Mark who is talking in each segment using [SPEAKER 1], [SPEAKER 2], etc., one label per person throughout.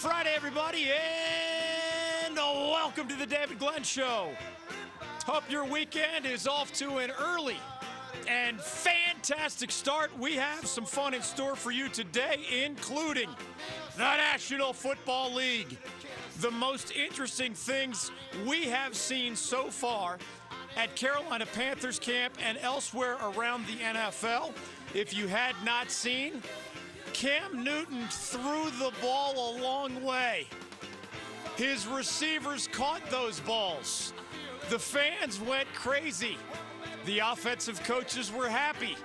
[SPEAKER 1] Friday, everybody, and welcome to the David Glenn Show. Hope your weekend is off to an early and fantastic start. We have some fun in store for you today, including the National Football League. The most interesting things we have seen so far at Carolina Panthers camp and elsewhere around the NFL. If you had not seen, Cam Newton threw the ball a long way. His receivers caught those balls. The fans went crazy. The offensive coaches were happy.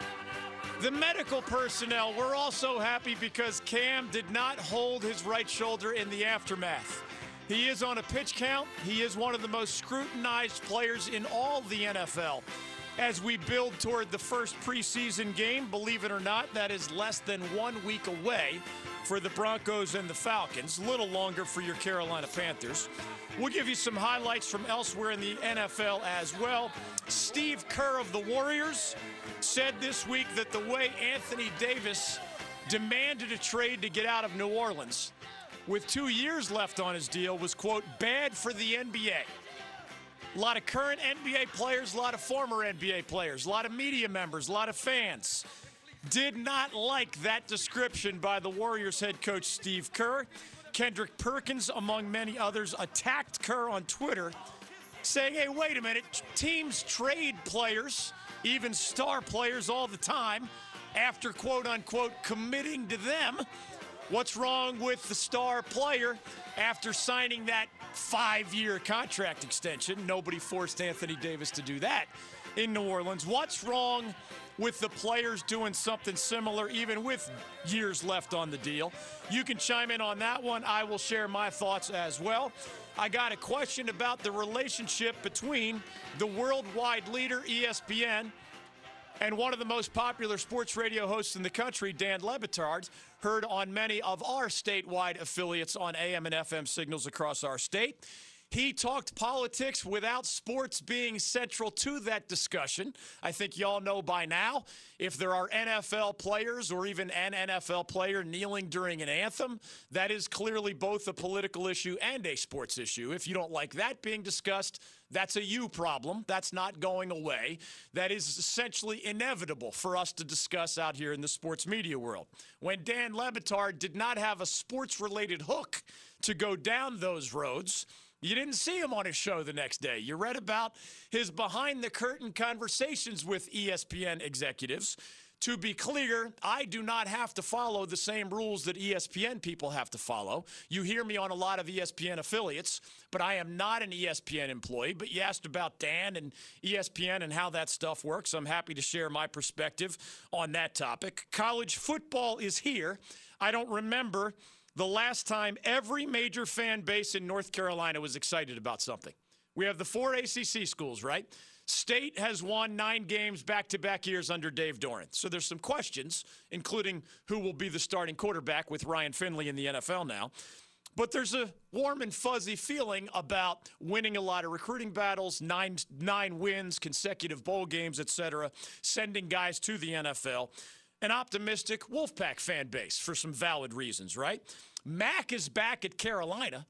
[SPEAKER 1] The medical personnel were also happy because Cam did not hold his right shoulder in the aftermath. He is on a pitch count. He is one of the most scrutinized players in all the NFL. As we build toward the first preseason game, believe it or not, that is less than one week away for the Broncos and the Falcons, a little longer for your Carolina Panthers. We'll give you some highlights from elsewhere in the NFL as well. Steve Kerr of the Warriors said this week that the way Anthony Davis demanded a trade to get out of New Orleans with two years left on his deal was, quote, bad for the NBA. A lot of current NBA players, a lot of former NBA players, a lot of media members, a lot of fans did not like that description by the Warriors head coach Steve Kerr. Kendrick Perkins, among many others, attacked Kerr on Twitter, saying, hey, wait a minute, teams trade players, even star players, all the time after quote unquote committing to them. What's wrong with the star player after signing that five year contract extension? Nobody forced Anthony Davis to do that in New Orleans. What's wrong with the players doing something similar, even with years left on the deal? You can chime in on that one. I will share my thoughts as well. I got a question about the relationship between the worldwide leader, ESPN, and one of the most popular sports radio hosts in the country, Dan Le Batard, heard on many of our statewide affiliates on AM and FM signals across our state. He talked politics without sports being central to that discussion. I think y'all know by now if there are NFL players or even an NFL player kneeling during an anthem, that is clearly both a political issue and a sports issue. If you don't like that being discussed, that's a you problem. That's not going away. That is essentially inevitable for us to discuss out here in the sports media world. When Dan Le Batard did not have a sports related hook to go down those roads, you didn't see him on his show the next day. You read about his behind the curtain conversations with ESPN executives. To be clear, I do not have to follow the same rules that ESPN people have to follow. You hear me on a lot of ESPN affiliates, but I am not an ESPN employee. But you asked about Dan and ESPN and how that stuff works. I'm happy to share my perspective on that topic. College football is here. I don't remember the last time every major fan base in North Carolina was excited about something. We have the four ACC schools, right? State has won nine games back to back years under Dave Doeren. So there's some questions, including who will be the starting quarterback with Ryan Finley in the NFL now. But there's a warm and fuzzy feeling about winning a lot of recruiting battles, nine nine wins, consecutive bowl games, etc., sending guys to the NFL an optimistic Wolfpack fan base for some valid reasons, right? Mac is back at Carolina,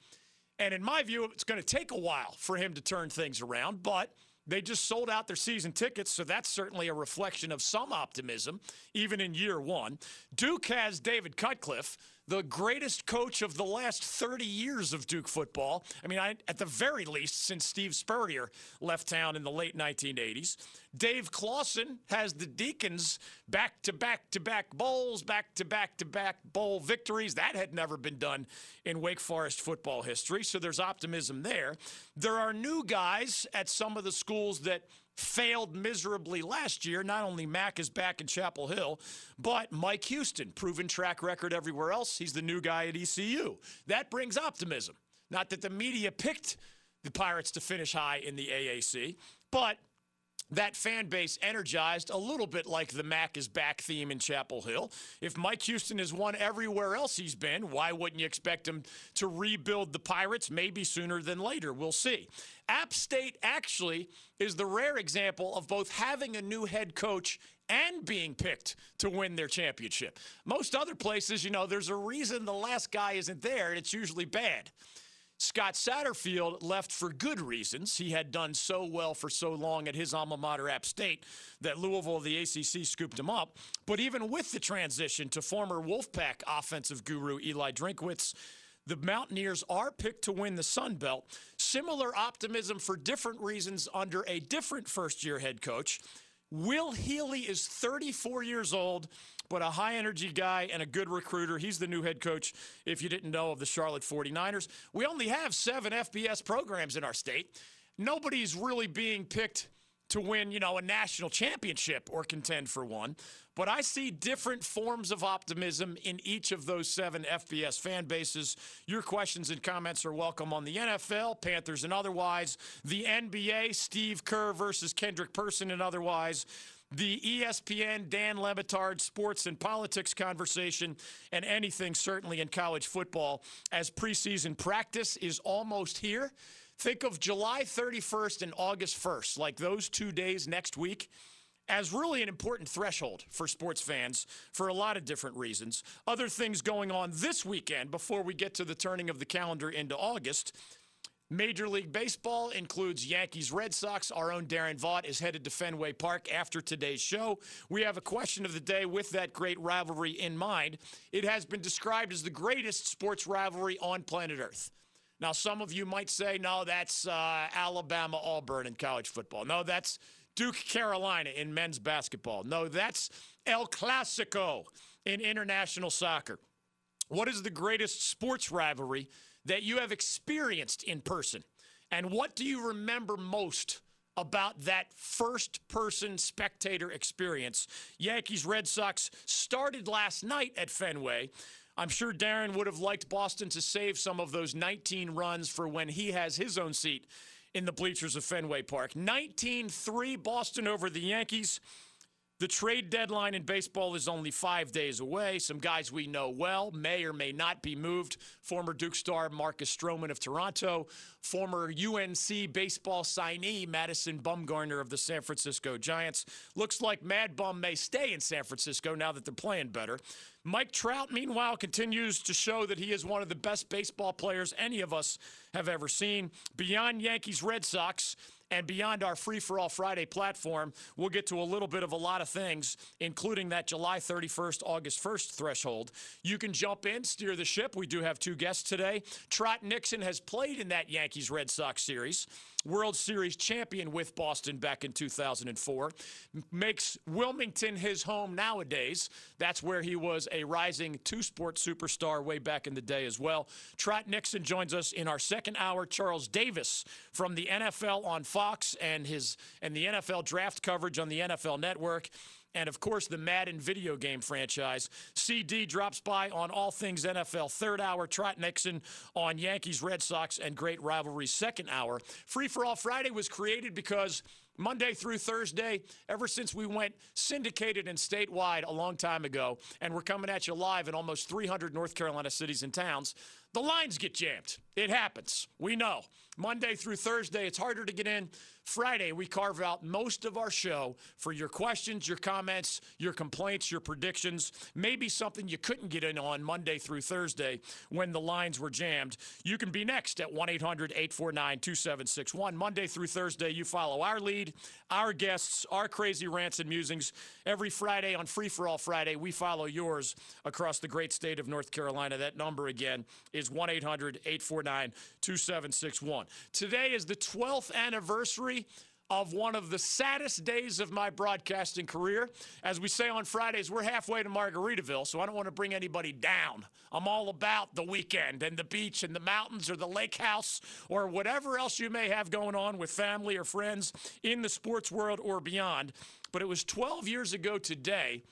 [SPEAKER 1] and in my view, it's going to take a while for him to turn things around, but they just sold out their season tickets, so that's certainly a reflection of some optimism, even in year one. Duke has David Cutcliffe the greatest coach of the last 30 years of Duke football. I mean, I, at the very least, since Steve Spurrier left town in the late 1980s. Dave Clawson has the Deacons back to back to back bowls, back to back to back bowl victories. That had never been done in Wake Forest football history, so there's optimism there. There are new guys at some of the schools that failed miserably last year. Not only Mac is back in Chapel Hill, but Mike Houston, proven track record everywhere else. He's the new guy at ECU. That brings optimism. Not that the media picked the Pirates to finish high in the AAC, but that fan base energized a little bit like the Mac is back theme in Chapel Hill. If Mike Houston has won everywhere else he's been, why wouldn't you expect him to rebuild the Pirates maybe sooner than later? We'll see. App State actually is the rare example of both having a new head coach and being picked to win their championship. Most other places, you know, there's a reason the last guy isn't there, and it's usually bad. Scott Satterfield left for good reasons. He had done so well for so long at his alma mater, App State, that Louisville, the ACC, scooped him up. But even with the transition to former Wolfpack offensive guru Eli Drinkwitz, the Mountaineers are picked to win the Sun Belt. Similar optimism for different reasons under a different first year head coach. Will Healy is 34 years old but a high energy guy and a good recruiter. He's the new head coach, if you didn't know, of the Charlotte 49ers. We only have seven FBS programs in our state. Nobody's really being picked to win, you know, a national championship or contend for one. But I see different forms of optimism in each of those seven FBS fan bases. Your questions and comments are welcome on the NFL, Panthers and otherwise, the NBA, Steve Kerr versus Kendrick Perkins and otherwise, the ESPN Dan Le Batard sports and politics conversation, and anything certainly in college football as preseason practice is almost here. Think of July 31st and August 1st, like those two days next week, as really an important threshold for sports fans for a lot of different reasons. Other things going on this weekend before we get to the turning of the calendar into August. Major League Baseball includes Yankees Red Sox. Our own Darren Vaught is headed to Fenway Park after today's show. We have a question of the day with that great rivalry in mind. It has been described as the greatest sports rivalry on planet Earth. Now, some of you might say, no, that's uh, Alabama Auburn in college football. No, that's Duke Carolina in men's basketball. No, that's El Clasico in international soccer. What is the greatest sports rivalry that you have experienced in person? And what do you remember most about that first person spectator experience? Yankees Red Sox started last night at Fenway. I'm sure Darren would have liked Boston to save some of those 19 runs for when he has his own seat in the bleachers of Fenway Park. 19 3 Boston over the Yankees. The trade deadline in baseball is only five days away. Some guys we know well may or may not be moved. Former Duke star Marcus Stroman of Toronto, former UNC baseball signee Madison Bumgarner of the San Francisco Giants. Looks like Mad Bum may stay in San Francisco now that they're playing better. Mike Trout, meanwhile, continues to show that he is one of the best baseball players any of us have ever seen. Beyond Yankees Red Sox, and beyond our Free for All Friday platform, we'll get to a little bit of a lot of things, including that July 31st, August 1st threshold. You can jump in, steer the ship. We do have two guests today. Trot Nixon has played in that Yankees Red Sox series. World Series champion with Boston back in 2004. Makes Wilmington his home nowadays. That's where he was a rising two sport superstar way back in the day as well. Trot Nixon joins us in our second hour. Charles Davis from the NFL on Fox and his and the NFL draft coverage on the NFL network and of course the Madden video game franchise. CD drops by on all things NFL third hour. Trot Nixon on Yankees, Red Sox, and great rivalry second hour. Free for All Friday was created because Monday through Thursday, ever since we went syndicated and statewide a long time ago, and we're coming at you live in almost 300 North Carolina cities and towns, the lines get jammed. It happens. We know. Monday through Thursday, it's harder to get in. Friday, we carve out most of our show for your questions, your comments, your complaints, your predictions, maybe something you couldn't get in on Monday through Thursday when the lines were jammed. You can be next at 1 800 849 2761. Monday through Thursday, you follow our lead, our guests, our crazy rants and musings. Every Friday on Free for All Friday, we follow yours across the great state of North Carolina. That number again is 1 800 849 2761. Today is the 12th anniversary of one of the saddest days of my broadcasting career. As we say on Fridays, we're halfway to Margaritaville, so I don't want to bring anybody down. I'm all about the weekend and the beach and the mountains or the lake house or whatever else you may have going on with family or friends in the sports world or beyond. But it was 12 years ago today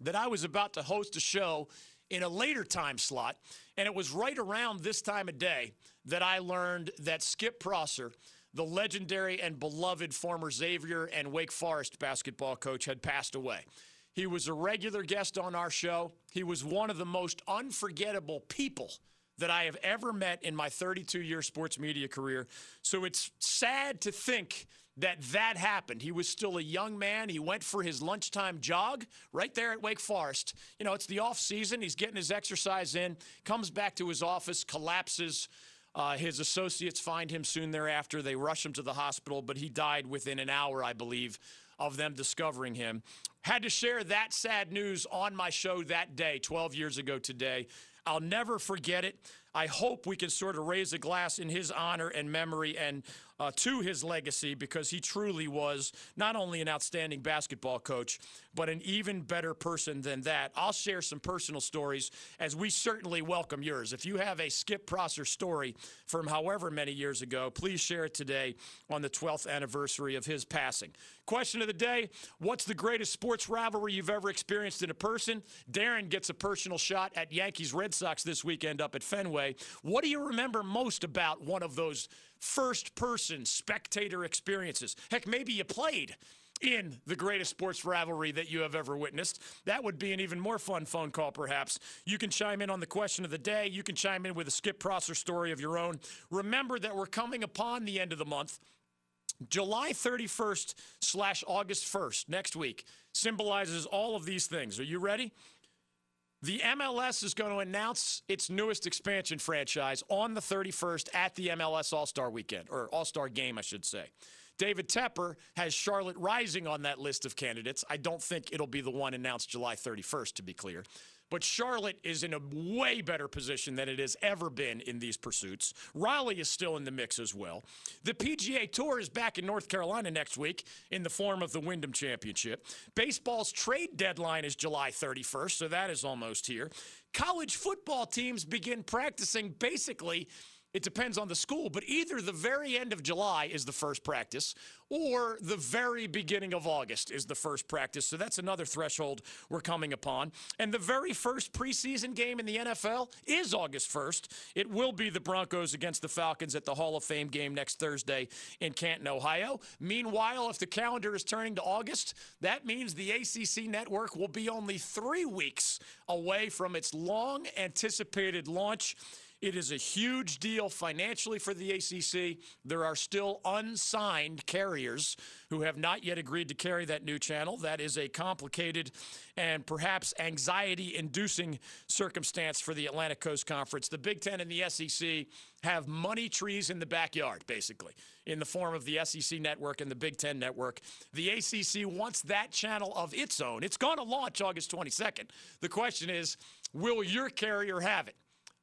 [SPEAKER 1] that I was about to host a show in a later time slot, and it was right around this time of day that I learned that Skip Prosser, the legendary and beloved former Xavier and Wake Forest basketball coach, had passed away. He was a regular guest on our show. He was one of the most unforgettable people that I have ever met in my 32 year sports media career. So it's sad to think that that happened. He was still a young man. He went for his lunchtime jog right there at Wake Forest. You know, it's the off season. He's getting his exercise in, comes back to his office, collapses. Uh, his associates find him soon thereafter. They rush him to the hospital, but he died within an hour, I believe, of them discovering him. Had to share that sad news on my show that day, 12 years ago today. I'll never forget it. I hope we can sort of raise a glass in his honor and memory and uh, to his legacy because he truly was not only an outstanding basketball coach, but an even better person than that. I'll share some personal stories as we certainly welcome yours. If you have a Skip Prosser story from however many years ago, please share it today on the 12th anniversary of his passing. Question of the day What's the greatest sports rivalry you've ever experienced in a person? Darren gets a personal shot at Yankees Red Sox this weekend up at Fenway. What do you remember most about one of those first person spectator experiences. Heck, maybe you played in the greatest sports rivalry that you have ever witnessed. That would be an even more fun phone call, perhaps. You can chime in on the question of the day. You can chime in with a Skip Prosser story of your own. Remember that we're coming upon the end of the month. July 31st slash August 1st, next week, symbolizes all of these things. Are you ready? The MLS is going to announce its newest expansion franchise on the 31st at the MLS All Star weekend, or All Star game, I should say. David Tepper has Charlotte Rising on that list of candidates. I don't think it'll be the one announced July 31st, to be clear. But Charlotte is in a way better position than it has ever been in these pursuits. Raleigh is still in the mix as well. The PGA Tour is back in North Carolina next week in the form of the Wyndham Championship. Baseball's trade deadline is July 31st, so that is almost here. College football teams begin practicing basically it depends on the school, but either the very end of July is the first practice or the very beginning of August is the first practice. So that's another threshold we're coming upon. And the very first preseason game in the NFL is August 1st. It will be the Broncos against the Falcons at the Hall of Fame game next Thursday in Canton, Ohio. Meanwhile, if the calendar is turning to August, that means the ACC network will be only three weeks away from its long anticipated launch. It is a huge deal financially for the ACC. There are still unsigned carriers who have not yet agreed to carry that new channel. That is a complicated and perhaps anxiety inducing circumstance for the Atlantic Coast Conference. The Big Ten and the SEC have money trees in the backyard, basically, in the form of the SEC network and the Big Ten network. The ACC wants that channel of its own. It's going to launch August 22nd. The question is, will your carrier have it?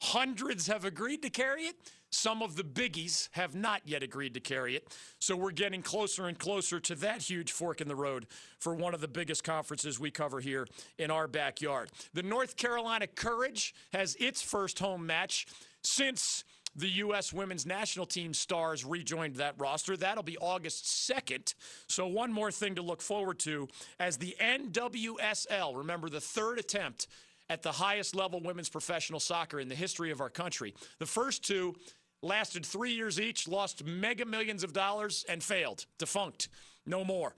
[SPEAKER 1] Hundreds have agreed to carry it. Some of the biggies have not yet agreed to carry it. So we're getting closer and closer to that huge fork in the road for one of the biggest conferences we cover here in our backyard. The North Carolina Courage has its first home match since the U.S. women's national team stars rejoined that roster. That'll be August 2nd. So, one more thing to look forward to as the NWSL, remember the third attempt at the highest level women's professional soccer in the history of our country. The first two lasted three years each, lost mega millions of dollars, and failed, defunct, no more.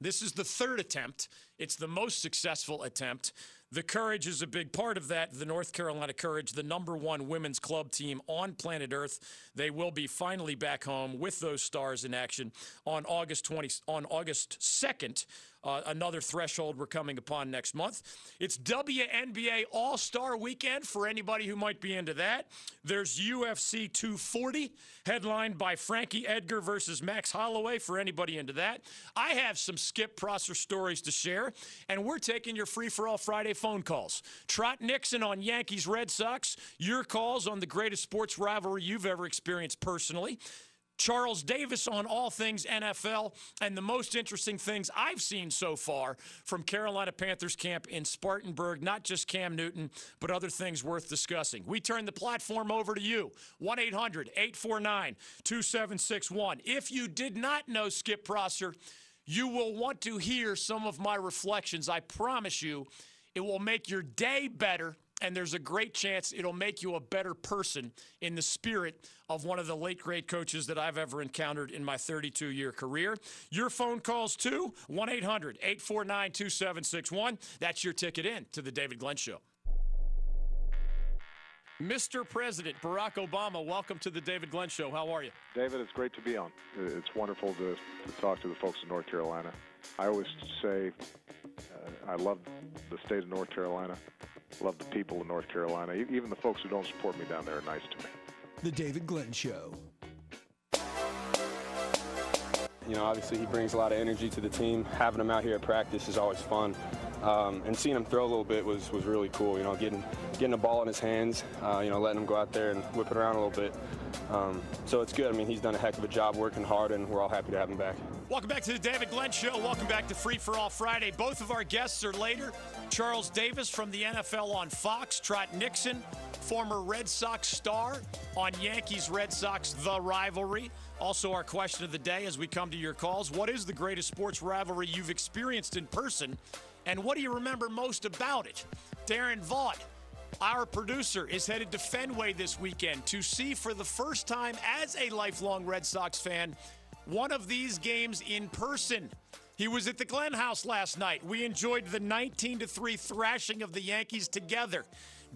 [SPEAKER 1] This is the third attempt. It's the most successful attempt. The Courage is a big part of that. The North Carolina Courage, the number one women's club team on planet Earth. They will be finally back home with those stars in action on August 20 on August 2nd uh, another threshold we're coming upon next month. It's WNBA All Star Weekend for anybody who might be into that. There's UFC 240, headlined by Frankie Edgar versus Max Holloway for anybody into that. I have some Skip Prosser stories to share, and we're taking your free for all Friday phone calls. Trot Nixon on Yankees Red Sox, your calls on the greatest sports rivalry you've ever experienced personally. Charles Davis on all things NFL and the most interesting things I've seen so far from Carolina Panthers camp in Spartanburg, not just Cam Newton, but other things worth discussing. We turn the platform over to you 1 800 849 2761. If you did not know Skip Prosser, you will want to hear some of my reflections. I promise you, it will make your day better and there's a great chance it'll make you a better person in the spirit of one of the late great coaches that I've ever encountered in my 32 year career. Your phone calls too 1 800 849 2761. That's your ticket in to the David Glenn Show. Mr. President Barack Obama, welcome to the David Glenn Show. How are you?
[SPEAKER 2] David, it's great to be on. It's wonderful to, to talk to the folks in North Carolina. I always say uh, I love the state of North Carolina, love the people of North Carolina. Even the folks who don't support me down there are nice to me.
[SPEAKER 3] The David Glenn Show.
[SPEAKER 4] You know, obviously he brings a lot of energy to the team. Having him out here at practice is always fun. Um, and seeing him throw a little bit was, was really cool. You know, getting getting the ball in his hands, uh, you know, letting him go out there and whip it around a little bit. Um, so it's good. I mean, he's done a heck of a job working hard, and we're all happy to have him back.
[SPEAKER 1] Welcome back to the David Glenn Show. Welcome back to Free for All Friday. Both of our guests are later. Charles Davis from the NFL on Fox, Trot Nixon, former Red Sox star on Yankees Red Sox The Rivalry. Also, our question of the day as we come to your calls What is the greatest sports rivalry you've experienced in person? And what do you remember most about it? Darren Vaught, our producer, is headed to Fenway this weekend to see for the first time as a lifelong Red Sox fan one of these games in person. He was at the Glenn House last night. We enjoyed the 19 3 thrashing of the Yankees together.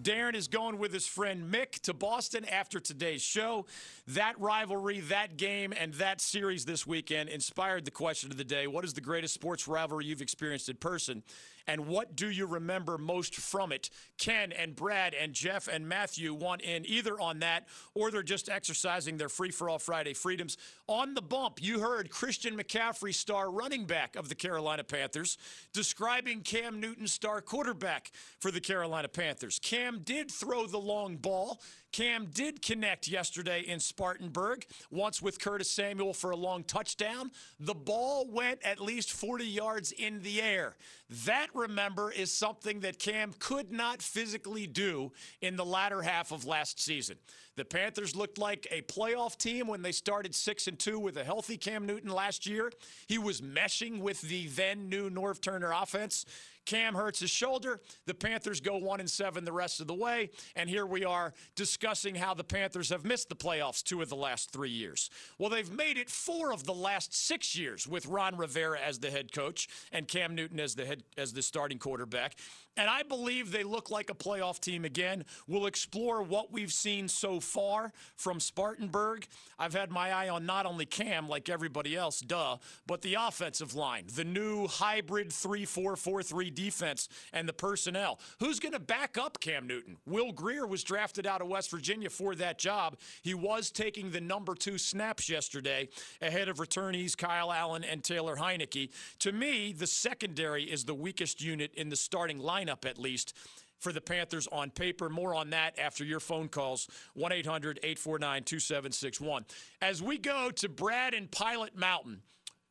[SPEAKER 1] Darren is going with his friend Mick to Boston after today's show. That rivalry, that game, and that series this weekend inspired the question of the day What is the greatest sports rivalry you've experienced in person? And what do you remember most from it? Ken and Brad and Jeff and Matthew want in either on that or they're just exercising their free for all Friday freedoms. On the bump, you heard Christian McCaffrey, star running back of the Carolina Panthers, describing Cam Newton, star quarterback for the Carolina Panthers. Cam did throw the long ball. Cam did connect yesterday in Spartanburg, once with Curtis Samuel for a long touchdown. The ball went at least 40 yards in the air. That, remember, is something that Cam could not physically do in the latter half of last season. The Panthers looked like a playoff team when they started 6 and 2 with a healthy Cam Newton last year. He was meshing with the then new Norv Turner offense. Cam hurts his shoulder. The Panthers go one and seven the rest of the way. And here we are discussing how the Panthers have missed the playoffs two of the last three years. Well, they've made it four of the last six years with Ron Rivera as the head coach and Cam Newton as the head as the starting quarterback. And I believe they look like a playoff team again. We'll explore what we've seen so far from Spartanburg. I've had my eye on not only Cam, like everybody else, duh, but the offensive line, the new hybrid 3 4 4 3 defense, and the personnel. Who's going to back up Cam Newton? Will Grier was drafted out of West Virginia for that job. He was taking the number two snaps yesterday ahead of returnees Kyle Allen and Taylor Heinicke. To me, the secondary is the weakest unit in the starting lineup at least for the Panthers on paper. More on that after your phone calls 1 800 849 2761. As we go to Brad and Pilot Mountain,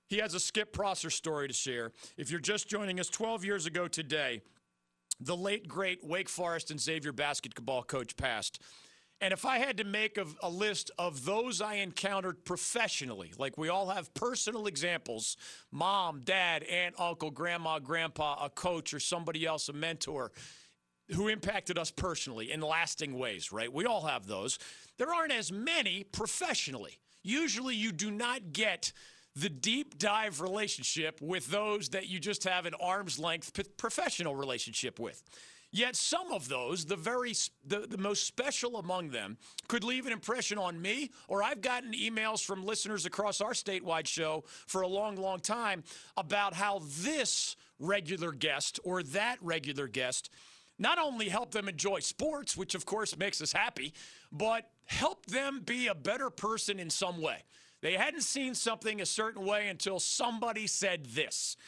[SPEAKER 1] he has a Skip Prosser story to share. If you're just joining us 12 years ago today, the late, great Wake Forest and Xavier basketball coach passed. And if I had to make a, a, list of those I encountered professionally, like we all have personal examples mom, dad, aunt, uncle, grandma, grandpa, a coach, or somebody else, a mentor who impacted us personally in lasting ways, right? We all have those. There aren't as many professionally. Usually you do not get the deep dive relationship with those that you just have an arm's length professional relationship with. Yet some of those, the very the, the most special among them, could leave an impression on me. Or I've gotten emails from listeners across our statewide show for a long, long time about how this regular guest or that regular guest not only helped them enjoy sports, which of course makes us happy, but helped them be a better person in some way. They hadn't seen something a certain way until somebody said this.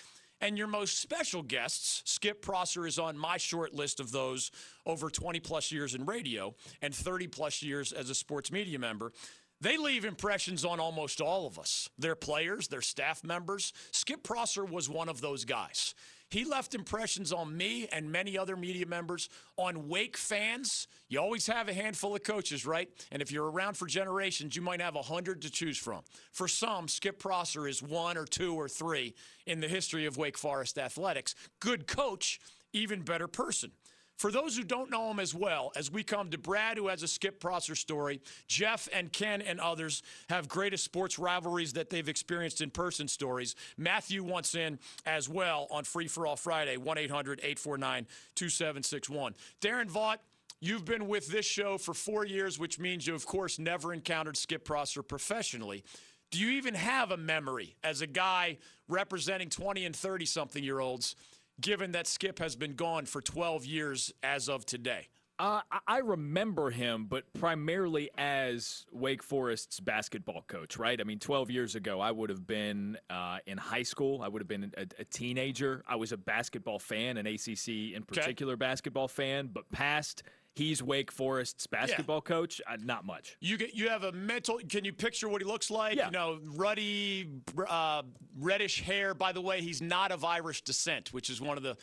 [SPEAKER 1] And your most special guests, Skip Prosser is on my short list of those over 20 plus years in radio and 30 plus years as a sports media member. They leave impressions on almost all of us. Their players, their staff members. Skip Prosser was one of those guys. He left impressions on me and many other media members, on Wake fans. You always have a handful of coaches, right? And if you're around for generations, you might have a hundred to choose from. For some, Skip Prosser is one or two or three in the history of Wake Forest athletics. Good coach, even better person. For those who don't know him as well, as we come to Brad, who has a Skip Prosser story, Jeff and Ken and others have greatest sports rivalries that they've experienced in person stories. Matthew wants in as well on Free for All Friday, 1 800 849 2761. Darren Vaught, You've been with this show for four years, which means you, of course, never encountered Skip Prosser professionally. Do you even have a memory as a guy representing 20 and 30 something year olds, given that Skip has been gone for 12 years as of today?
[SPEAKER 5] Uh, I remember him, but primarily as Wake Forest's basketball coach, right? I mean, 12 years ago, I would have been uh, in high school. I would have been a, a, teenager. I was a basketball fan, an ACC in particular okay. basketball fan, but past he's Wake Forest's basketball yeah. coach. Uh, not much.
[SPEAKER 1] You get you have a mental. Can you picture what he looks like?
[SPEAKER 5] Yeah.
[SPEAKER 1] You know, ruddy, uh, reddish hair. By the way, he's not of Irish descent, which is one of the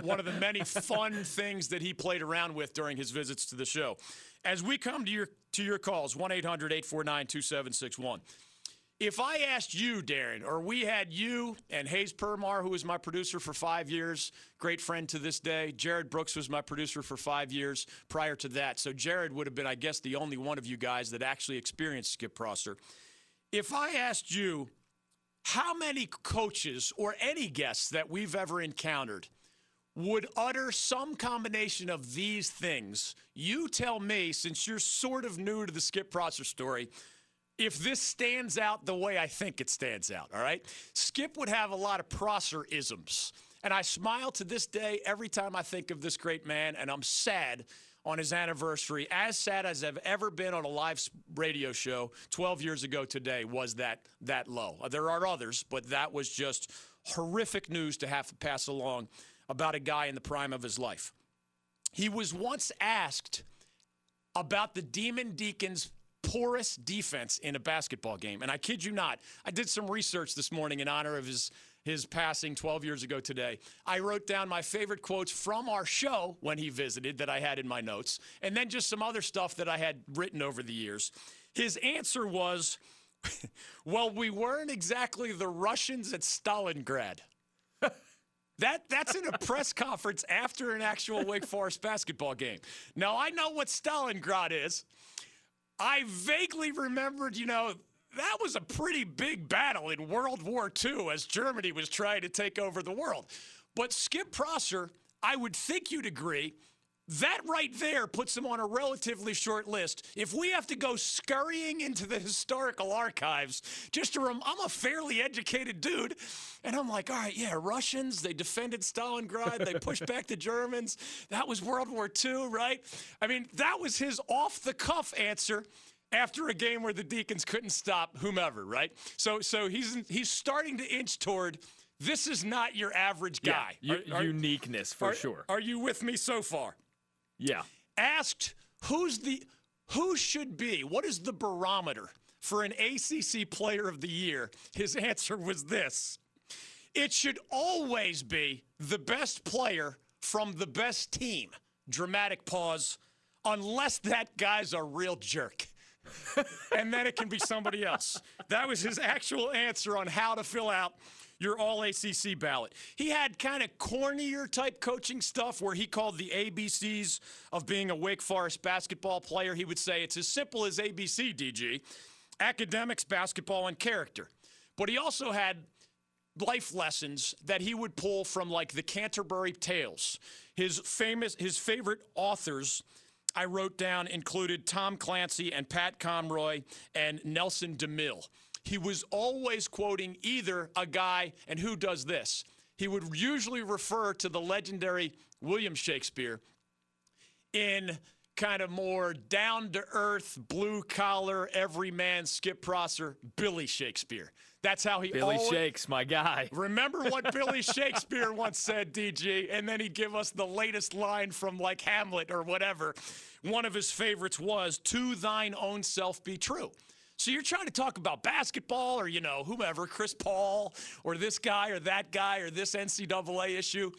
[SPEAKER 1] one of the many fun things that he played around with during his visits to the show. As we come to your to your calls, 1-800-849-2761. If I asked you, Darren, or we had you and Hayes Permar, who was my producer for five years, great friend to this day. Jared Brooks was my producer for five years prior to that. So Jared would have been, I guess, the only one of you guys that actually experienced Skip Prosser. If I asked you how many coaches or any guests that we've ever encountered would utter some combination of these things, you tell me, since you're sort of new to the Skip Prosser story, if this stands out the way I think it stands out, all right? Skip would have a lot of Prosser isms. And I smile to this day every time I think of this great man, and I'm sad on his anniversary. As sad as I've ever been on a live radio show 12 years ago today was that that low. Uh, there are others, but that was just horrific news to have to pass along about a guy in the prime of his life. He was once asked about the Demon Deacons porous defense in a basketball game. And I kid you not, I did some research this morning in honor of his his passing 12 years ago today. I wrote down my favorite quotes from our show when he visited that I had in my notes, and then just some other stuff that I had written over the years. His answer was, "Well, we weren't exactly the Russians at Stalingrad." That that's in a press conference after an actual Wake Forest basketball game. Now I know what Stalingrad is. I vaguely remembered, you know, that was a pretty big battle in World War II as Germany was trying to take over the world. But Skip Prosser, I would think you'd agree, that right there puts him on a relatively short list. If we have to go scurrying into the historical archives, just to rem- I'm a fairly educated dude, and I'm like, all right, yeah, Russians, they defended Stalingrad, they pushed back the Germans. That was World War II, right? I mean, that was his off the cuff answer after a game where the Deacons couldn't stop whomever, right? So, so he's he's starting to inch toward. This is not your average guy.
[SPEAKER 5] Yeah, are, are, uniqueness for
[SPEAKER 1] are,
[SPEAKER 5] sure.
[SPEAKER 1] Are you with me so far?
[SPEAKER 5] Yeah.
[SPEAKER 1] Asked who's the who should be, what is the barometer for an ACC player of the year? His answer was this. It should always be the best player from the best team. Dramatic pause. Unless that guy's a real jerk. and then it can be somebody else. That was his actual answer on how to fill out your all ACC ballot. He had kind of cornier type coaching stuff where he called the ABCs of being a Wake Forest basketball player. He would say it's as simple as ABC, DG academics, basketball, and character. But he also had life lessons that he would pull from like the Canterbury Tales. His famous his favorite authors I wrote down included Tom Clancy and Pat Conroy and Nelson DeMille he was always quoting either a guy, and who does this? He would usually refer to the legendary William Shakespeare in kind of more down to earth, blue collar, everyman Skip Prosser, Billy Shakespeare. That's how he
[SPEAKER 5] Billy
[SPEAKER 1] always,
[SPEAKER 5] Shakes, my guy.
[SPEAKER 1] Remember what Billy Shakespeare once said, DG, and then he'd give us the latest line from like Hamlet or whatever. One of his favorites was, "To thine own self be true." So you're trying to talk about basketball or, you know, whomever, Chris Paul or this guy or that guy or this NCAA issue.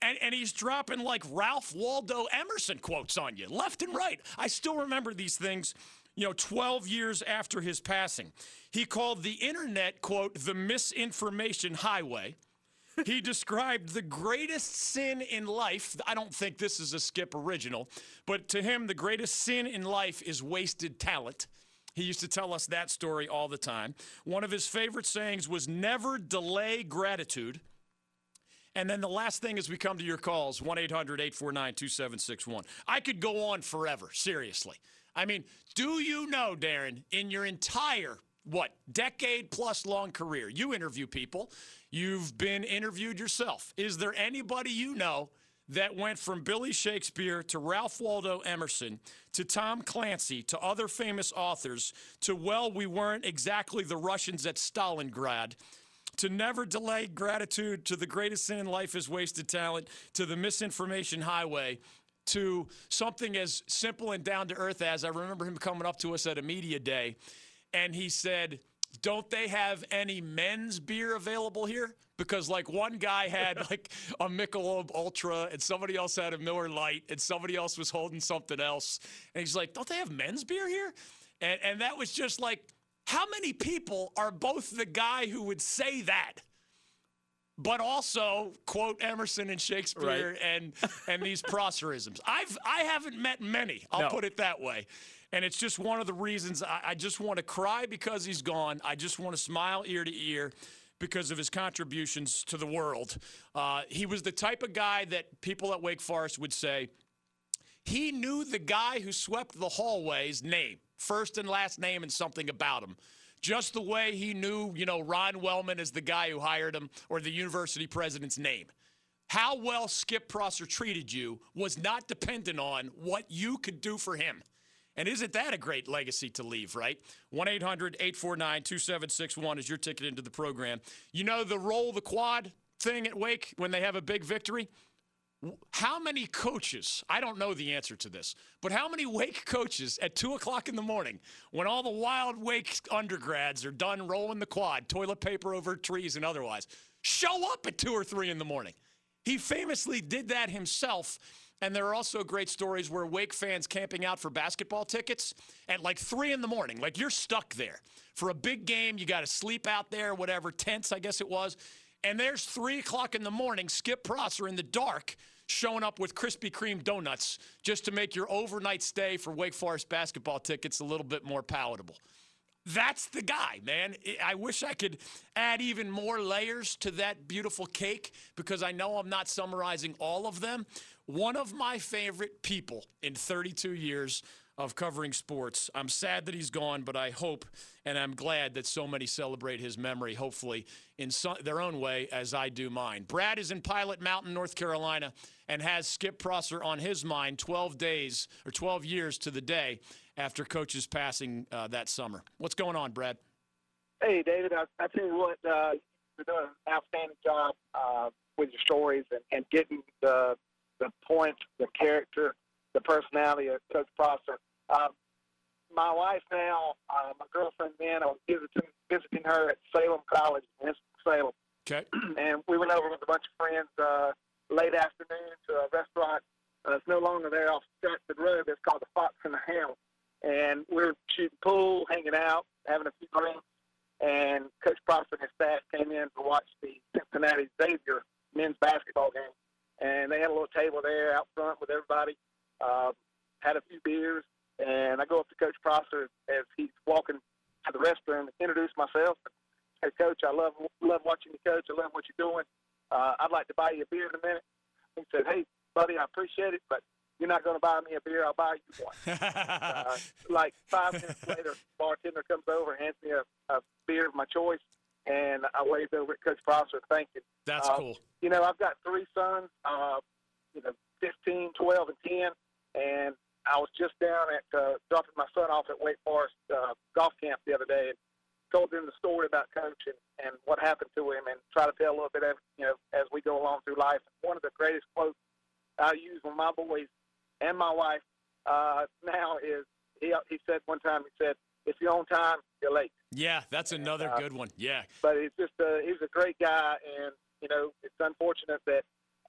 [SPEAKER 1] And, and he's dropping like Ralph Waldo Emerson quotes on you, left and right. I still remember these things, you know, 12 years after his passing. He called the internet, quote, the misinformation highway. he described the greatest sin in life. I don't think this is a Skip original, but to him, the greatest sin in life is wasted talent. He used to tell us that story all the time. One of his favorite sayings was never delay gratitude. And then the last thing as we come to your calls 1 800 849 2761. I could go on forever, seriously. I mean, do you know, Darren, in your entire, what, decade plus long career, you interview people, you've been interviewed yourself. Is there anybody you know that went from Billy Shakespeare to Ralph Waldo Emerson to Tom Clancy to other famous authors to, well, we weren't exactly the Russians at Stalingrad? to never delay gratitude to the greatest sin in life is wasted talent to the misinformation highway to something as simple and down to earth as I remember him coming up to us at a media day and he said, Don't they have any men's beer available here? Because like one guy had like a Michelob Ultra and somebody else had a Miller Lite and somebody else was holding something else. And he's like, Don't they have men's beer here? And and that was just like, how many people are both the guy who would say that? but also quote Emerson and Shakespeare
[SPEAKER 5] Right.
[SPEAKER 1] and and these Prosserisms. I've I haven't met many. I'll
[SPEAKER 5] No.
[SPEAKER 1] put it that way. And it's just one of the reasons I, I just want to cry because he's gone. I just want to smile ear to ear because of his contributions to the world. Uh, he was the type of guy that people at Wake Forest would say, he knew the guy who swept the hallway's name, first and last name, and something about him. Just the way he knew, you know, Ron Wellman is the guy who hired him or the university president's name. How well Skip Prosser treated you was not dependent on what you could do for him. And isn't that a great legacy to leave, right? 1 800 849 2761 is your ticket into the program. You know the roll the quad thing at Wake when they have a big victory? how many coaches, I don't know the answer to this, but how many Wake coaches at 2 o'clock in the morning, when all the wild Wake undergrads are done rolling the quad, toilet paper over trees and otherwise, show up at 2 or 3 in the morning? He famously did that himself. And there are also great stories where Wake fans camping out for basketball tickets at like 3 in the morning. Like you're stuck there. For a big game, you got to sleep out there, whatever, tents, I guess it was. And there's three o'clock in the morning, Skip Prosser in the dark, showing up with Krispy Kreme donuts just to make your overnight stay for Wake Forest basketball tickets a little bit more palatable. That's the guy, man. I wish I could add even more layers to that beautiful cake because I know I'm not summarizing all of them. One of my favorite people in 32 years of covering sports. I'm sad that he's gone, but I hope and I'm glad that so many celebrate his memory, hopefully in so, their own way, as I do mine. Brad is in Pilot Mountain, North Carolina, and has Skip Prosser on his mind 12 days or 12 years to the day after coach's passing uh, that summer. What's going on, Brad?
[SPEAKER 6] Hey, David, I, I tell you what, uh, you're doing an outstanding job uh, with your stories and, and getting the the point, the character, the personality of Coach Prosser. Um, my wife now, uh, my girlfriend then, I was visiting visiting her at Salem College in Salem,
[SPEAKER 1] Okay.
[SPEAKER 6] and we went over with a bunch of friends uh, late afternoon to a restaurant. Uh, it's no longer there off Stratford Road. It's called the Fox and the Hound, and we were shooting pool, hanging out, having a few drinks and Coach Prosser and his staff came in to watch the Cincinnati Xavier men's basketball game. And they had a little table there out front with everybody, um, had a few beers, and I go up to Coach Prosser as he's walking to the restroom introduce myself. Hey, Coach, I love love watching you, Coach. I love what you're doing. Uh, I'd like to buy you a beer in a minute. He said, Hey, buddy, I appreciate it, but you're not going to buy me a beer. I'll buy you one uh, like five minutes later, bartender comes over, hands me a, a beer of my choice, and I waved over at Coach Prosser, thank you.
[SPEAKER 1] That's
[SPEAKER 6] Uh,
[SPEAKER 1] cool.
[SPEAKER 6] You know, I've got three sons, uh, you know, 15, 12, and 10, and I was just down at uh, dropping my son off at Wake Forest uh, golf camp the other day, and told them the story about Coach and, and what happened to him, and try to tell a little bit of you know as we go along through life. One of the greatest quotes I use with my boys and my wife uh, now is he he said one time he said if you're on time you're late.
[SPEAKER 1] Yeah, that's another
[SPEAKER 6] uh,
[SPEAKER 1] good one. Yeah.
[SPEAKER 6] But he's just uh, he's a great guy, and you know it's unfortunate that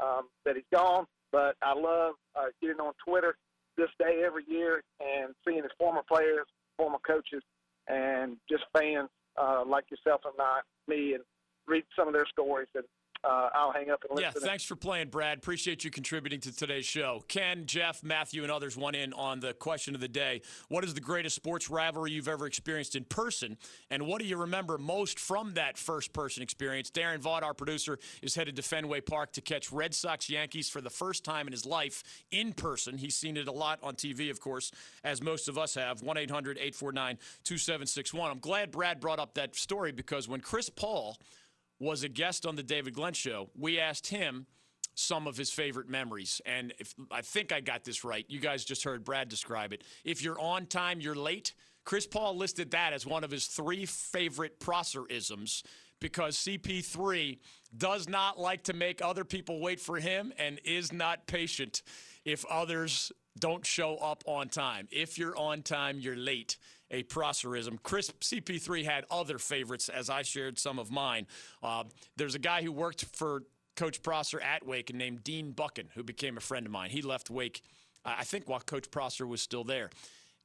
[SPEAKER 6] um, that he's gone. But I love uh, getting on Twitter this day every year and seeing his former players, former coaches, and just fans uh, like yourself and I, me, and read some of their stories. And uh, I'll hang up and
[SPEAKER 1] Yeah, thanks for playing, Brad. Appreciate you contributing to today's show. Ken, Jeff, Matthew, and others went in on the question of the day. What is the greatest sports rivalry you've ever experienced in person? And what do you remember most from that first person experience? Darren Vaught, our producer, is headed to Fenway Park to catch Red Sox Yankees for the first time in his life in person. He's seen it a lot on TV, of course, as most of us have. 1 800 849 2761. I'm glad Brad brought up that story because when Chris Paul was a guest on the David Glenn show, we asked him some of his favorite memories. And if I think I got this right, you guys just heard Brad describe it. If you're on time, you're late. Chris Paul listed that as one of his three favorite Prosserisms because CP3 does not like to make other people wait for him and is not patient if others don't show up on time. If you're on time, you're late a Prosserism. Chris CP3 had other favorites, as I shared some of mine. Uh, there's a guy who worked for Coach Prosser at Wake named Dean Buchan, who became a friend of mine. He left Wake, I think, while Coach Prosser was still there.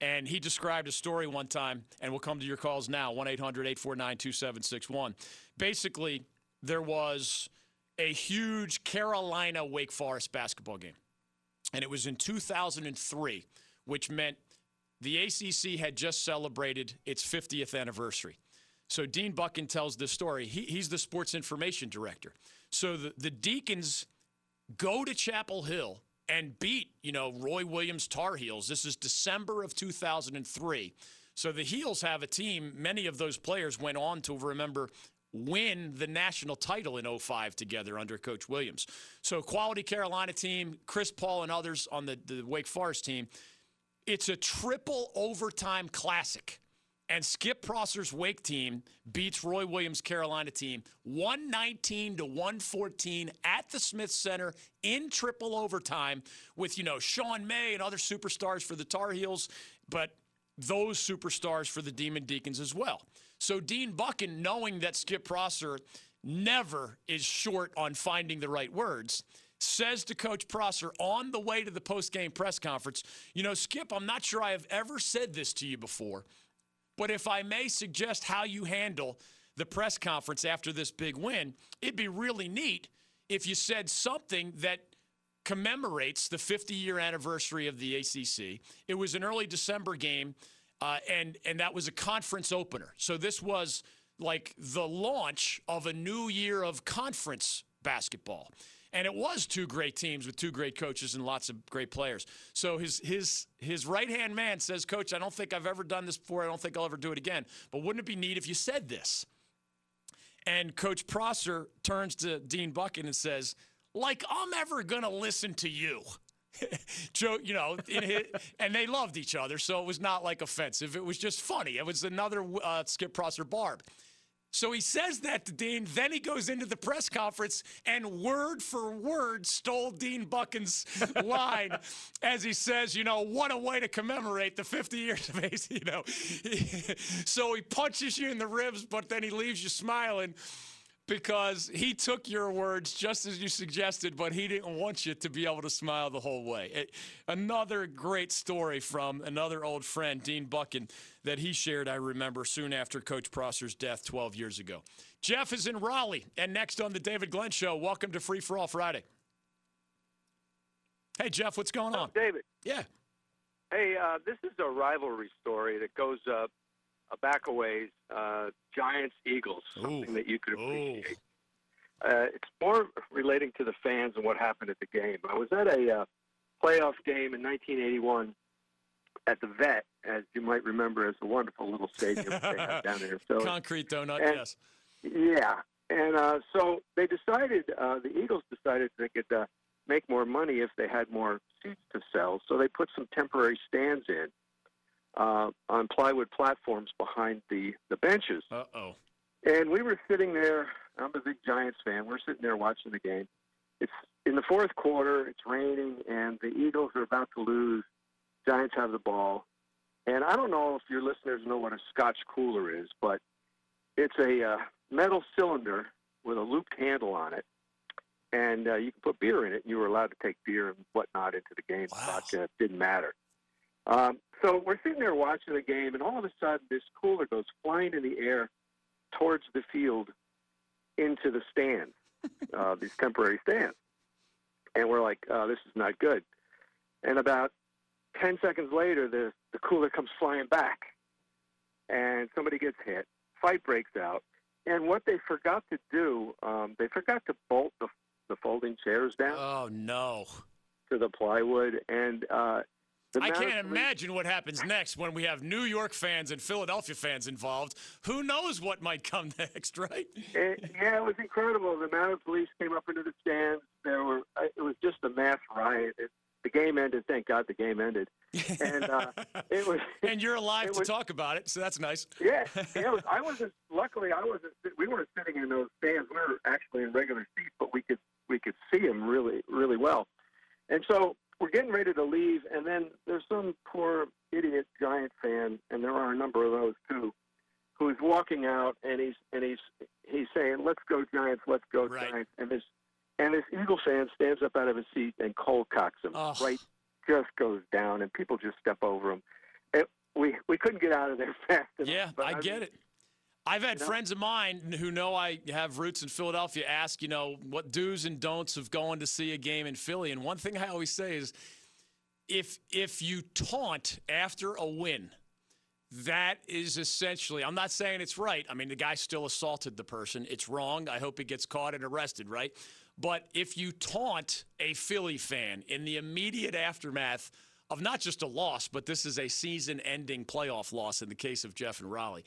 [SPEAKER 1] And he described a story one time, and we'll come to your calls now 1 800 849 2761. Basically, there was a huge Carolina Wake Forest basketball game. And it was in 2003, which meant the ACC had just celebrated its 50th anniversary. So Dean Buchan tells this story. He, he's the sports information director. So the, the Deacons go to Chapel Hill and beat, you know, Roy Williams Tar Heels. This is December of 2003. So the Heels have a team. Many of those players went on to remember win the national title in 05 together under Coach Williams. So quality Carolina team, Chris Paul and others on the, the Wake Forest team. It's a triple overtime classic. And Skip Prosser's Wake team beats Roy Williams' Carolina team 119 to 114 at the Smith Center in triple overtime with, you know, Sean May and other superstars for the Tar Heels, but those superstars for the Demon Deacons as well. So Dean Buchan, knowing that Skip Prosser never is short on finding the right words, says to Coach Prosser on the way to the post-game press conference, you know, Skip, I'm not sure I have ever said this to you before, but if I may suggest how you handle the press conference after this big win, it'd be really neat if you said something that commemorates the 50 year anniversary of the ACC. It was an early December game, uh, and, and that was a conference opener. So this was like the launch of a new year of conference basketball. And it was two great teams with two great coaches and lots of great players. So his his his right hand man says, Coach, I don't think I've ever done this before. I don't think I'll ever do it again. But wouldn't it be neat if you said this? And Coach Prosser turns to Dean Buchan and says, like I'm ever gonna listen to you. Joe, you know, his, and they loved each other, so it was not like offensive. It was just funny. It was another uh, Skip Prosser barb. So he says that to Dean. Then he goes into the press conference and word for word stole Dean Buchan's line as he says, you know, what a way to commemorate the 50 years of AC, you know. so he punches you in the ribs, but then he leaves you smiling because he took your words just as you suggested, but he didn't want you to be able to smile the whole way. It, another great story from another old friend, Dean Buchan, that he shared, I remember, soon after Coach Prosser's death 12 years ago. Jeff is in Raleigh, and next on the David Glenn Show, welcome to Free for All Friday. Hey, Jeff, what's going on?
[SPEAKER 7] David.
[SPEAKER 1] Yeah.
[SPEAKER 7] Hey, uh, this is a rivalry story that goes uh, a ways. Uh, Giants Eagles, something
[SPEAKER 1] Ooh.
[SPEAKER 7] that you could appreciate. Uh, it's more relating to the fans and what happened at the game. I was at a uh, playoff game in 1981 at the Vet, as you might remember, as a wonderful little stadium they have down there. So
[SPEAKER 1] Concrete donut,
[SPEAKER 7] and-
[SPEAKER 1] yes.
[SPEAKER 7] yeah, and uh, so they decided, uh, the Eagles decided they could uh, make more money if they had more seats to sell. So they put some temporary stands in uh, on plywood platforms behind the, the benches.
[SPEAKER 1] Uh oh.
[SPEAKER 7] And we were sitting there. I'm a big Giants fan. We're sitting there watching the game. It's in the fourth quarter. It's raining, and the Eagles are about to lose. Giants have the ball. And I don't know if your listeners know what a Scotch cooler is, but it's a uh, metal cylinder with a looped handle on it. And uh, you can put beer in it. You were allowed to take beer and whatnot into the game.
[SPEAKER 1] Wow.
[SPEAKER 7] Vodka didn't matter. Um, so we're sitting there watching the game, and all of a sudden, this cooler goes flying in the air towards the field into the stands. uh, these temporary stands, and we're like, uh, this is not good. And about ten seconds later, the the cooler comes flying back, and somebody gets hit. Fight breaks out, and what they forgot to do, um, they forgot to bolt the the folding chairs down
[SPEAKER 1] Oh no.
[SPEAKER 7] to the plywood, and uh, the
[SPEAKER 1] I can't imagine what happens next when we have New York fans and Philadelphia fans involved. Who knows what might come next, right?
[SPEAKER 7] It, yeah, it was incredible. The amount of police came up into the stands. There were. uh, It was just a mass riot. It, the game ended. Thank God the game ended. And uh, it was.
[SPEAKER 1] and you're alive to
[SPEAKER 7] was-
[SPEAKER 1] talk about it, so that's nice.
[SPEAKER 7] Yeah, was, I wasn't. Luckily, I wasn't. We weren't sitting in those stands. We were actually in regular seats, but we could we could see them really really well. And so we're getting ready to leave, and then there's some poor idiot Giant fan, and there are a number of those too, who's walking out, and he's and he's he's saying, "Let's go Giants, let's go
[SPEAKER 1] Right.
[SPEAKER 7] Giants," and this and this Eagle fan stands up out of his seat and cold cocks him
[SPEAKER 1] Oh.
[SPEAKER 7] right just goes down, and people just step over him. It, we we couldn't get out of there fast enough.
[SPEAKER 1] Yeah, I
[SPEAKER 7] mean,
[SPEAKER 1] get it. I've had
[SPEAKER 7] know?
[SPEAKER 1] friends of mine who know I have roots in Philadelphia ask, you know, what do's and don'ts of going to see a game in Philly. And one thing I always say is if if you taunt after a win, that is essentially I'm not saying it's right. I mean, the guy still assaulted the person. It's wrong. I hope he gets caught and arrested, right? But if you taunt a Philly fan in the immediate aftermath of not just a loss, but this is a season ending playoff loss in the case of Jeff and Raleigh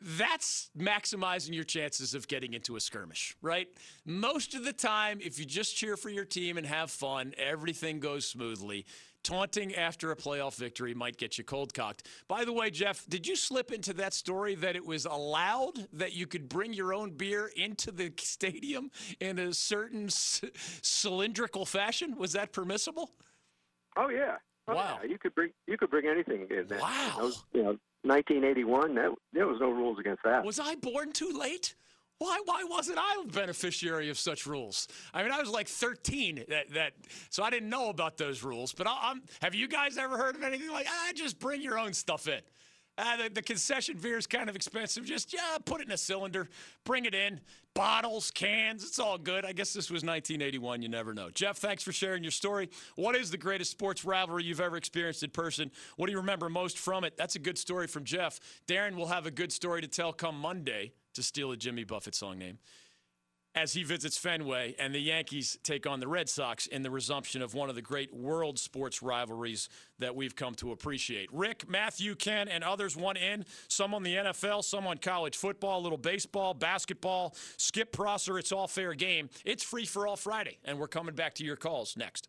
[SPEAKER 1] that's maximizing your chances of getting into a skirmish, right? Most of the time, if you just cheer for your team and have fun, everything goes smoothly. Taunting after a playoff victory might get you cold cocked. By the way, Jeff, did you slip into that story that it was allowed that you could bring your own beer into the stadium in a certain c- cylindrical fashion? Was that permissible?
[SPEAKER 7] Oh yeah. Oh,
[SPEAKER 1] Wow.
[SPEAKER 7] yeah. You could bring you could bring anything in there.
[SPEAKER 1] Wow.
[SPEAKER 7] Those, you know, 1981. That there was no rules against that.
[SPEAKER 1] Was I born too late? Why, why wasn't I a beneficiary of such rules? I mean, I was like 13, that, that so I didn't know about those rules. But I, I'm, have you guys ever heard of anything like, ah, just bring your own stuff in? Ah, the, the concession beer is kind of expensive. Just, yeah, put it in a cylinder, bring it in. Bottles, cans, it's all good. I guess this was 1981. You never know. Jeff, thanks for sharing your story. What is the greatest sports rivalry you've ever experienced in person? What do you remember most from it? That's a good story from Jeff. Darren will have a good story to tell come Monday, to steal a Jimmy Buffett song name, as he visits Fenway and the Yankees take on the Red Sox in the resumption of one of the great world sports rivalries that we've come to appreciate. Rick, Matthew, Ken, and others want in. Some on the NFL, some on college football, a little baseball, basketball. Skip Prosser, it's all fair game. It's free for all Friday, and we're coming back to your calls next.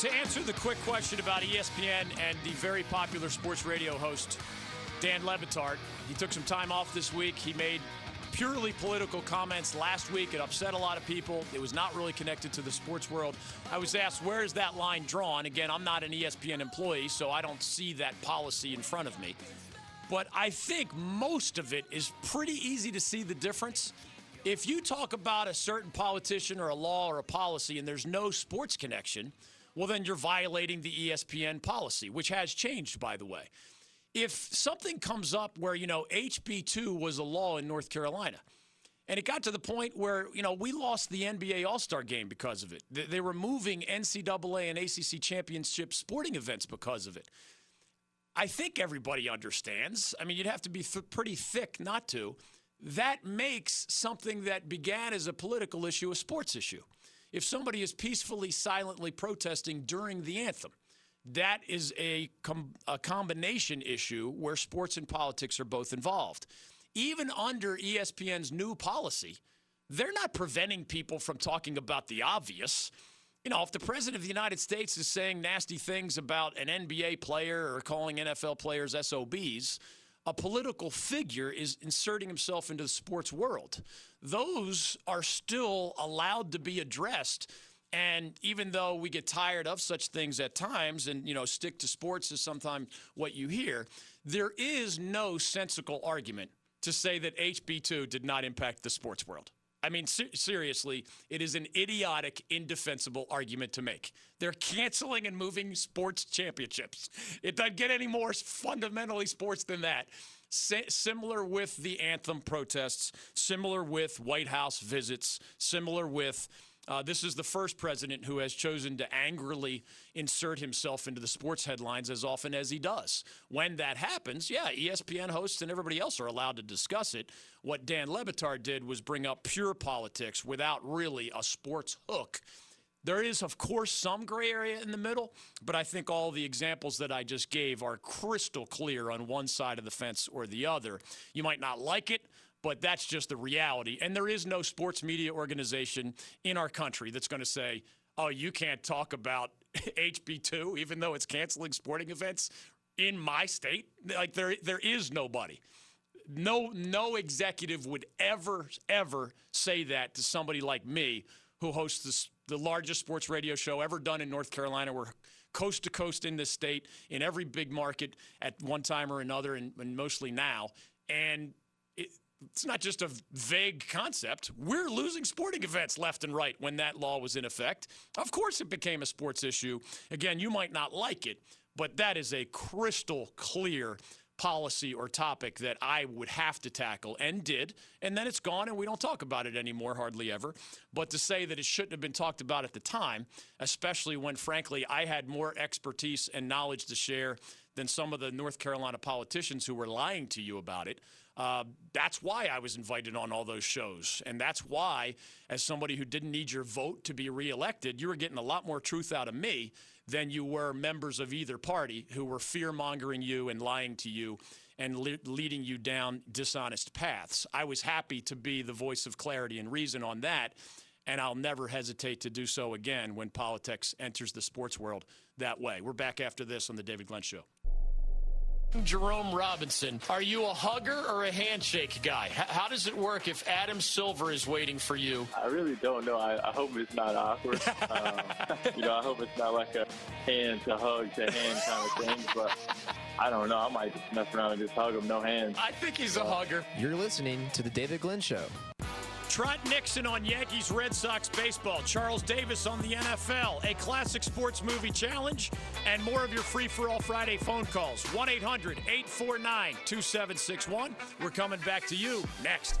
[SPEAKER 1] To answer the quick question about ESPN and the very popular sports radio host, Dan Le Batard, he took some time off this week. He made purely political comments last week. It upset a lot of people. It was not really connected to the sports world. I was asked, where is that line drawn? Again, I'm not an ESPN employee, so I don't see that policy in front of me. But I think most of it is pretty easy to see the difference. If you talk about a certain politician or a law or a policy and there's no sports connection, well, then you're violating the ESPN policy, which has changed, by the way. If something comes up where, you know, HB2 was a law in North Carolina, and it got to the point where, you know, we lost the NBA All Star game because of it. They- They were moving NCAA and ACC championship sporting events because of it. I think everybody understands. I mean, you'd have to be th- pretty thick not to. That makes something that began as a political issue a sports issue. If somebody is peacefully, silently protesting during the anthem, that is a, com- a combination issue where sports and politics are both involved. Even under ESPN's new policy, they're not preventing people from talking about the obvious. You know, if the president of the United States is saying nasty things about an NBA player or calling NFL players SOBs, a political figure is inserting himself into the sports world. Those are still allowed to be addressed. And even though we get tired of such things at times and, you know, stick to sports is sometimes what you hear, there is no sensical argument to say that HB2 did not impact the sports world. I mean, ser- seriously, it is an idiotic, indefensible argument to make. They're canceling and moving sports championships. It doesn't get any more fundamentally sports than that. similar with the anthem protests, similar with White House visits, similar with uh, this is the first president who has chosen to angrily insert himself into the sports headlines as often as he does. When that happens, yeah, ESPN hosts and everybody else are allowed to discuss it. What Dan Le Batard did was bring up pure politics without really a sports hook. There is, of course, some gray area in the middle, but I think all the examples that I just gave are crystal clear on one side of the fence or the other. You might not like it, but that's just the reality. And there is no sports media organization in our country that's going to say, oh, you can't talk about HB2, even though it's canceling sporting events in my state. Like there, there is nobody. No, no executive would ever, ever say that to somebody like me who hosts this, the largest sports radio show ever done in North Carolina. We're coast to coast in this state, in every big market at one time or another, and, and mostly now. And it's not just a vague concept. We're losing sporting events left and right when that law was in effect. Of course, it became a sports issue. Again, you might not like it, but that is a crystal clear policy or topic that I would have to tackle and did. And then it's gone and we don't talk about it anymore, hardly ever. But to say that it shouldn't have been talked about at the time, especially when, frankly, I had more expertise and knowledge to share than some of the North Carolina politicians who were lying to you about it. Uh, that's why I was invited on all those shows. And that's why, as somebody who didn't need your vote to be reelected, you were getting a lot more truth out of me than you were members of either party who were fear mongering you and lying to you and le- leading you down dishonest paths. I was happy to be the voice of clarity and reason on that. And I'll never hesitate to do so again when politics enters the sports world that way. We're back after this on The David Glenn Show. Jerome Robinson, are you a hugger or a handshake guy? H- how does it work if Adam Silver is waiting for you?
[SPEAKER 8] I really don't know. I, I hope it's not awkward. um, you know, I hope it's not like a hand to hug to hand kind of thing. But I don't know. I might just mess around and just hug him, no hands.
[SPEAKER 1] I think he's a hugger.
[SPEAKER 9] You're listening to the David Glenn Show.
[SPEAKER 1] Trot Nixon on Yankees Red Sox baseball, Charles Davis on the NFL, a classic sports movie challenge, and more of your free for all Friday phone calls. 1 800 849 2761. We're coming back to you next.